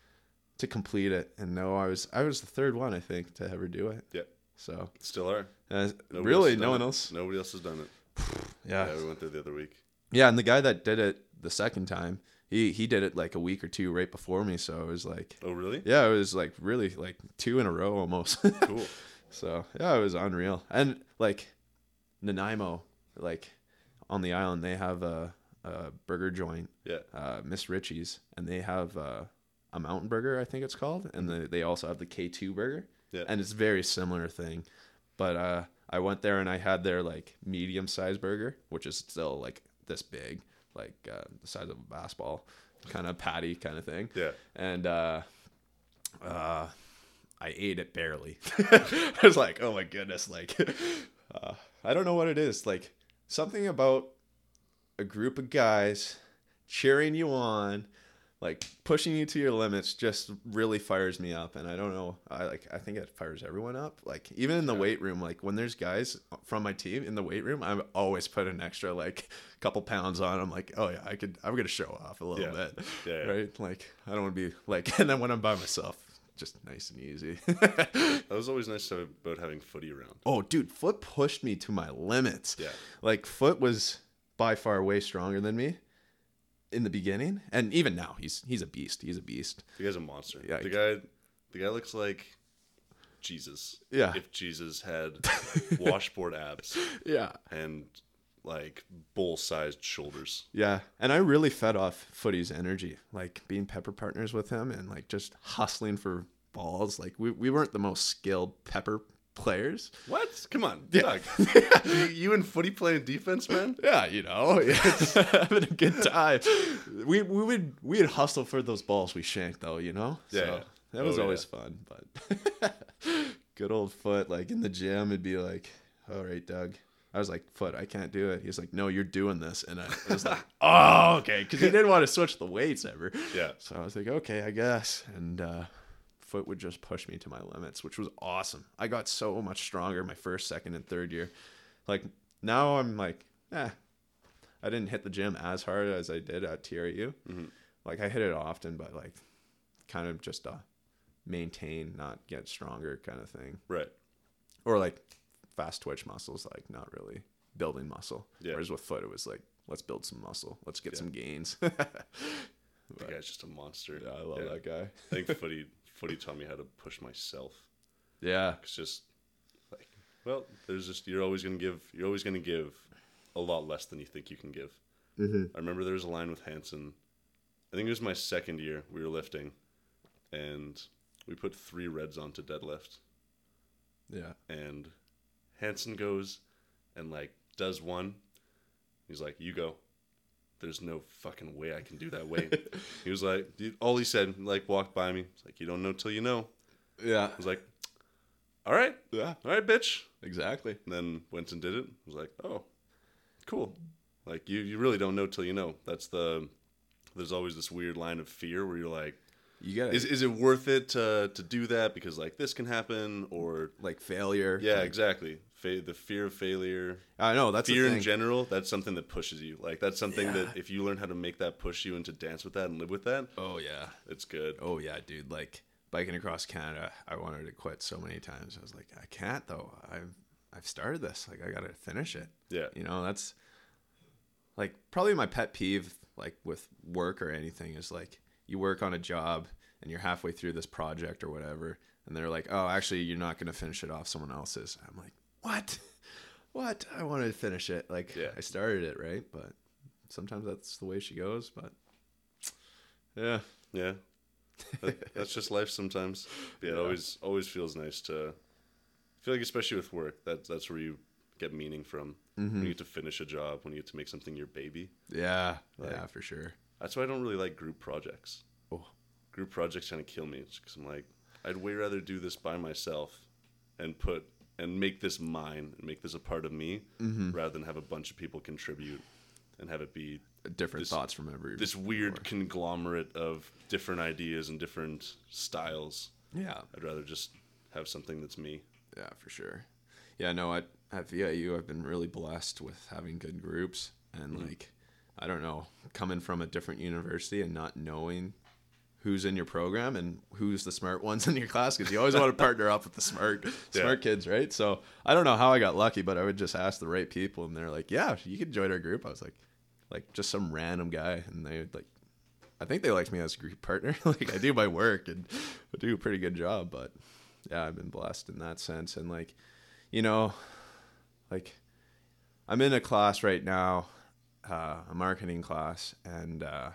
to complete it. And no, I was I was the third one, I think, to ever do it. Yeah. So Still are. uh, really no one else. Nobody else has done it. Yeah. Yeah, we went there the other week. Yeah, and the guy that did it the second time, he he did it like a week or two right before me. So it was like Oh, really? yeah, it was like really like two in a row almost. Cool. So yeah, it was unreal. And like Nanaimo, like on the island, they have a, a burger joint, Yeah. uh, Mrs. Riches, and they have uh, a mountain burger, I think it's called, and the, they also have the K two burger, Yeah. and it's a very similar thing. But uh, I went there and I had their like medium sized burger, which is still like this big, like uh, the size of a basketball, kind of patty kind of thing Yeah. and uh, uh, I ate it barely. I was like, oh my goodness, like uh, I don't know what it is, like something about a group of guys cheering you on, like pushing you to your limits, just really fires me up, and I don't know, I like I think it fires everyone up. Like even in the weight room, like when there's guys from my team in the weight room, I'm always put an extra like couple pounds on. I'm like, oh yeah, I could, I'm gonna show off a little Yeah. bit Yeah, yeah. right? Like I don't want to be like, and then when I'm by myself, just nice and easy. That was always nice about having footy around. oh, dude, Foot pushed me to my limits. Yeah. Like Foot was by far way stronger than me in the beginning, and even now he's he's a beast. He's a beast. The guy's a monster. Yeah, The guy, the guy looks like Jesus. Yeah. If Jesus had washboard abs Yeah. and like bull-sized shoulders. Yeah, and I really fed off Footy's energy, like being pepper partners with him and like just hustling for balls. Like we, we weren't the most skilled pepper players. What? Come on, Yeah. Doug. you, you and footy playing defense, man. Yeah, you know, having a good time. We we would we'd hustle for those balls we shanked though, you know. Yeah, so yeah. that was Oh, always fun. But good old foot, like in the gym, it'd be like, "All right, Doug." I was like, "Foot, I can't do it." He's like, "No, you're doing this," and I was like, "Oh, okay," because he didn't want to switch the weights ever. Yeah. So I was like, "Okay, I guess," and. uh Foot would just push me to my limits, which was awesome. I got so much stronger my first, second, and third year. Like now, I'm like, eh, I didn't hit the gym as hard as I did at TRU. Mhm. Like I hit it often, but like kind of just uh maintain, not get stronger kind of thing. Right. Or like fast twitch muscles, like not really building muscle. Yeah. Whereas with foot, it was like, let's build some muscle. Let's get Yeah. some gains. The guy's just a monster. yeah, I love Yeah. that guy. I think footy footy taught me how to push myself. Yeah. It's just like, well, there's just you're always gonna give you're always gonna give a lot less than you think you can give. Mm-hmm. I remember there was a line with Hanson. I think it was my second year. We were lifting, and we put three reds onto deadlift. Yeah. And Hanson goes and like does one. He's like, "You go." There's no fucking way I can do that weight. he was like, dude, all he said, like, walked by me. He's like, "You don't know till you know." Yeah. I was like, "All right, Yeah. all right, bitch." Exactly. And then went and did it. I was like, "Oh, cool." Like you, you really don't know till you know. That's the. There's always this weird line of fear where you're like, You got is is it worth it to to do that because like this can happen or like failure. yeah Like, exactly Fa- the fear of failure I know that's fear in general that's something that pushes you like that's something Yeah. that if you learn how to make that push you and to dance with that and live with that oh yeah. it's good Oh yeah, dude. Like biking across Canada, I wanted to quit so many times. I was like, I can't though. I've I've started this. Like I gotta finish it. yeah You know, that's like probably my pet peeve. like with work or anything is like you work on a job and you're halfway through this project or whatever and they're like oh actually you're not going to finish it off someone else's i'm like what what i wanted to finish it like Yeah. i started it right but sometimes that's the way she goes but yeah Yeah. That- that's just life sometimes. Yeah, it always always feels nice to I feel like especially with work, that that's where you get meaning from. Mm-hmm. When you get to finish a job, when you get to make something your baby. yeah Like- yeah for sure That's why I don't really like group projects. Oh. Group projects kind of kill me because I'm like, I'd way rather do this by myself and put and make this mine and make this a part of me Mm-hmm. rather than have a bunch of people contribute and have it be different This- thoughts from every this weird conglomerate of different ideas and different styles. yeah I'd rather just have something that's me. Yeah, for sure. Yeah, no, at, at VIU, I've been really blessed with having good groups. And, like, I don't know, coming from a different university and not knowing who's in your program and who's the smart ones in your class because you always want to partner up with the smart smart kids right? So i don't know how i got lucky but i would just ask the right people and they're like yeah you can join our group. I was like like just some random guy and they would like i think they liked me as a group partner. Like i do my work and I do a pretty good job but yeah i've been blessed in that sense. And like you know like i'm in a class right now uh, a marketing class and uh,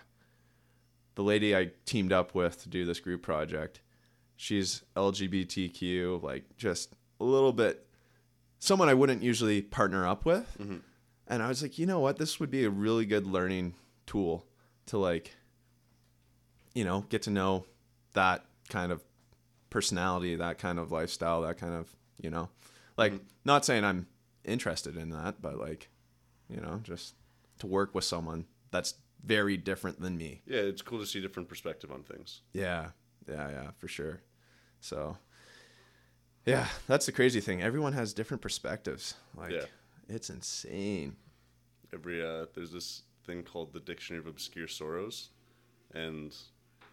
the lady I teamed up with to do this group project, she's LGBTQ, like just a little bit someone I wouldn't usually partner up with. Mm-hmm. And I was like, you know what? This would be a really good learning tool to like, you know, get to know that kind of personality, that kind of lifestyle, that kind of, you know, like mm-hmm. not saying I'm interested in that, but like, you know, just to work with someone that's very different than me. Yeah, it's cool to see different perspective on things. Yeah, yeah, yeah, for sure. So, yeah, that's the crazy thing. Everyone has different perspectives. Like, Yeah. it's insane. Every uh, there's this thing called the Dictionary of Obscure Sorrows, and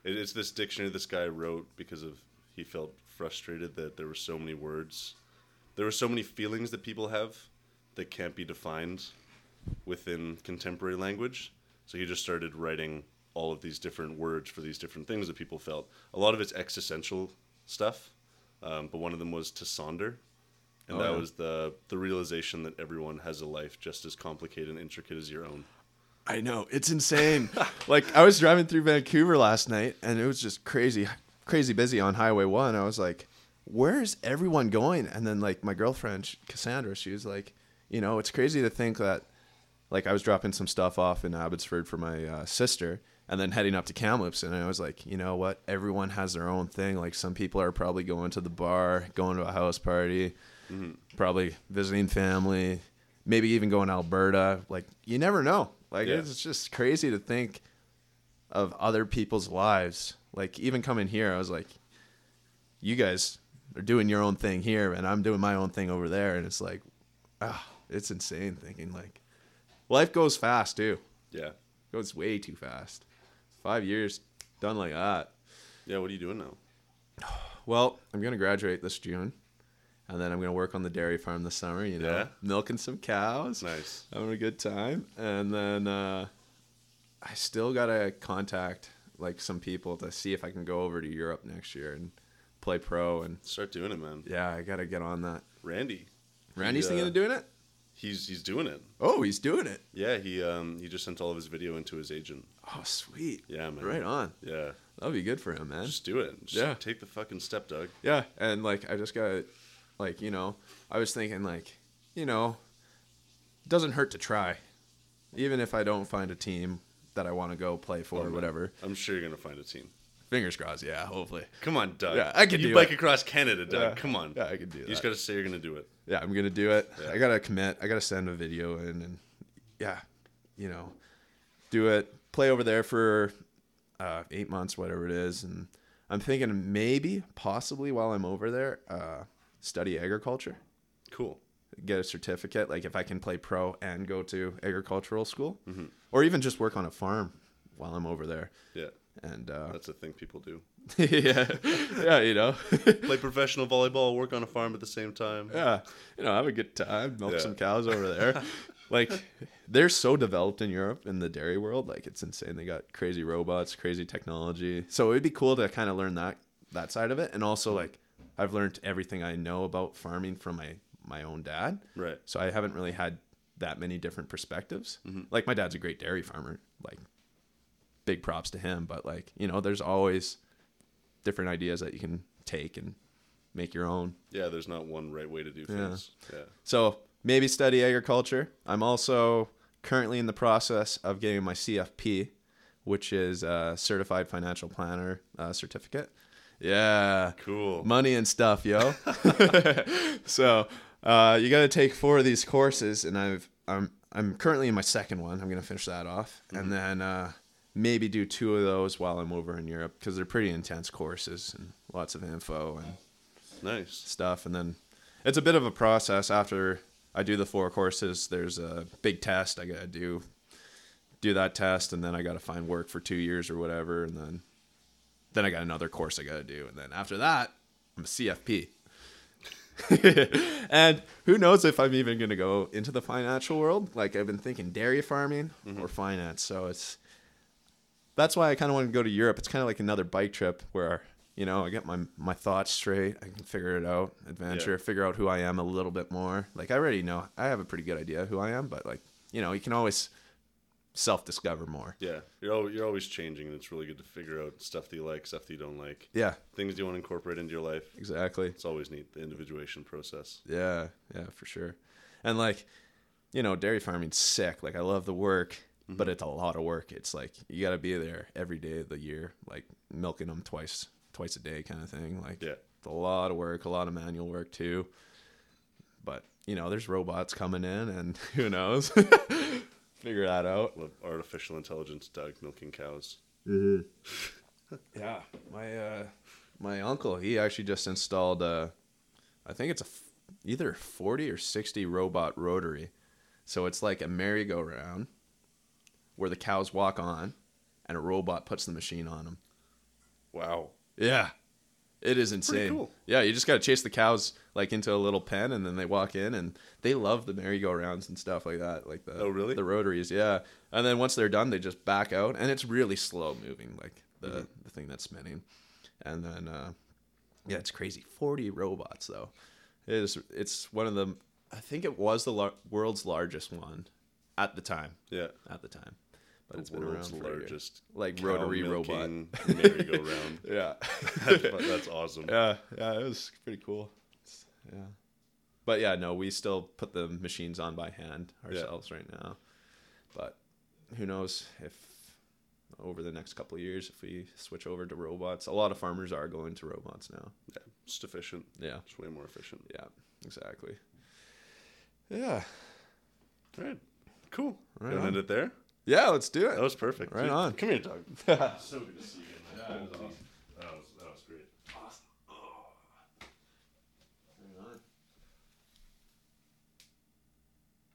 it, it's this dictionary this guy wrote because of he felt frustrated that there were so many words, there were so many feelings that people have that can't be defined within contemporary language. So he just started writing all of these different words for these different things that people felt. A lot of it's existential stuff, um, but one of them was to sonder, and Oh, that yeah. was the the realization that everyone has a life just as complicated and intricate as your own. I know it's insane. like I was driving through Vancouver last night, and it was just crazy, crazy busy on Highway One. I was like, "Where's everyone going?" And then like my girlfriend Cassandra, she was like, "You know, it's crazy to think that." Like I was dropping some stuff off in Abbotsford for my uh, sister, and then heading up to Kamloops, and I was like, you know what? Everyone has their own thing. Like some people are probably going to the bar, going to a house party, probably visiting family, maybe even going to Alberta. Like you never know. Like Yeah. it's just crazy to think of other people's lives. Like even coming here, I was like, you guys are doing your own thing here, and I'm doing my own thing over there, and it's like, ah, it's insane thinking like, life goes fast too. Yeah, it goes way too fast. Five years done like that. yeah. What are you doing now? Well, I'm gonna graduate this June, and then I'm gonna work on the dairy farm this summer. You know, Yeah? milking some cows, Nice. having a good time, and then uh, I still gotta contact like some people to see if I can go over to Europe next year and play pro. And Start doing it, man. yeah, I gotta get on that. Randy, Randy's uh, thinking of doing it. He's he's doing it. Oh, he's doing it. Yeah, he um he just sent all of his video into his agent. Oh, sweet. Yeah, man. Right on. Yeah, That'll be good for him, man. just do it. Just Yeah. take the fucking step, Doug. Yeah, and like I just got like, you know, I was thinking like, you know, doesn't hurt to try. Even if I don't find a team that I want to go play for or man. whatever. I'm sure you're gonna find a team. Fingers crossed, yeah, hopefully. Come on, Doug. Yeah, I can do you do bike it. across Canada, Doug. Yeah. Come on. Yeah, I could do that. You just gotta say you're gonna do it. Yeah, I'm going to do it. Yeah. I got to commit. I got to send a video in and yeah, you know, do it. Play over there for uh, 8 months whatever it is and I'm thinking maybe possibly while I'm over there, uh, study agriculture. Cool. get a certificate like if i can play pro and go to agricultural school Mm-hmm. or even just work on a farm while i'm over there Yeah, and uh that's a thing people do. yeah yeah you know Play professional volleyball, work on a farm at the same time. yeah you know have a good time milk Yeah. some cows over there like they're so developed in Europe in the dairy world. Like it's insane. They got crazy robots, crazy technology. So it'd be cool to kind of learn that that side of it. And also like I've learned everything I know about farming from my my own dad. Right. So I haven't really had that many different perspectives. Like my dad's a great dairy farmer. Like big props to him. But like you know, there's always different ideas that you can take and make your own. Yeah, there's not one right way to do things. Yeah. So maybe study agriculture. I'm also currently in the process of getting my CFP, which is a certified financial planner uh, certificate. Yeah, Cool. money and stuff, yo. so uh, you got to take four of these courses, and I've I'm I'm currently in my second one. I'm gonna finish that off, and then uh, maybe do two of those while I'm over in Europe because they're pretty intense courses and lots of info and nice. stuff. And then it's a bit of a process. After i do the four courses there's a big test i gotta do do that test and then i gotta find work for two years or whatever and then then i got another course i gotta do and then after that i'm a cfp and who knows if i'm even gonna go into the financial world. Like i've been thinking dairy farming mm-hmm. or finance so it's that's why I kind of want to go to Europe. It's kind of like another bike trip where you know I get my my thoughts straight. I can figure it out, adventure, Yeah. figure out who I am a little bit more. Like I already know I have a pretty good idea who I am, but like you know you can always self discover more. Yeah, you're you're always changing, and it's really good to figure out stuff that you like, stuff that you don't like, Yeah, things you want to incorporate into your life. exactly. It's always neat the individuation process. Yeah, yeah, for sure. And like, you know, dairy farming's sick. Like I love the work, Mm-hmm. but it's a lot of work. It's like you got to be there every day of the year, like milking them twice twice a day kind of thing. Like Yeah. it's a lot of work, a lot of manual work too. But, you know, there's robots coming in and who knows. Figure that out. Artificial intelligence dog milking cows. Yeah, my uh, my uncle he actually just installed uh, I think it's a either forty or sixty robot rotary, so it's like a merry-go-round where the cows walk on, and a robot puts the machine on them. Wow. Yeah, it is insane. cool. Yeah, you just got to chase the cows like into a little pen, and then they walk in, and they love the merry-go-rounds and stuff like that. Like the Oh, really? the rotaries, yeah. And then once they're done, they just back out, and it's really slow moving, like the Mm-hmm. the thing that's spinning. And then uh, yeah, it's crazy. Forty robots though. It is. It's one of the. I think it was the lar- world's largest one at the time. Yeah. At the time, but The it's been around for largest like rotary robot. merry-go-round. Yeah. that's, that's awesome. Yeah, yeah, it was pretty cool. It's- yeah, but yeah, no, we still put the machines on by hand ourselves right now. But who knows if over the next couple of years if we switch over to robots. A lot of farmers are going to robots now. Yeah, it's efficient. Yeah, It's way more efficient. yeah, exactly. Yeah, All right. Cool. Right Gonna end it there. Yeah, let's do it. That was perfect. Right Dude, on. Come here, dog. so good to see you. Again. Yeah, that was awesome. That was